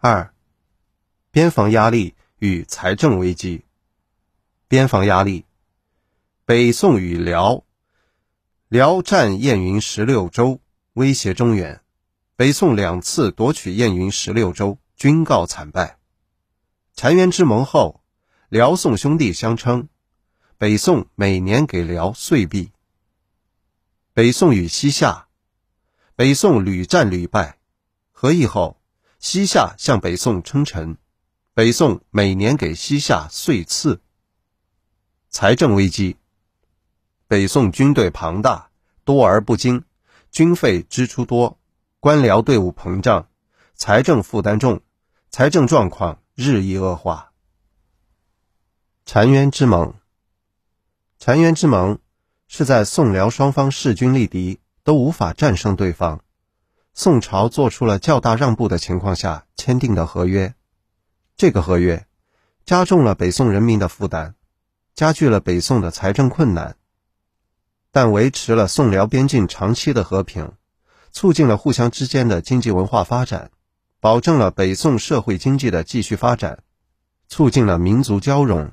二、边防压力与财政危机。边防压力，北宋与辽，辽占燕云十六州，威胁中原。北宋两次夺取燕云十六州，均告惨败。澶渊之盟后，辽宋兄弟相称，北宋每年给辽岁币。北宋与西夏，北宋屡战屡败，和议后。西夏向北宋称臣，北宋每年给西夏岁赐。财政危机，北宋军队庞大，多而不精，军费支出多，官僚队伍膨胀，财政负担重，财政状况日益恶化。澶渊之盟，澶渊之盟是在宋辽双方势均力敌，都无法战胜对方。宋朝做出了较大让步的情况下签订的合约，这个合约加重了北宋人民的负担，加剧了北宋的财政困难，但维持了宋辽边境长期的和平，促进了互相之间的经济文化发展，保证了北宋社会经济的继续发展，促进了民族交融，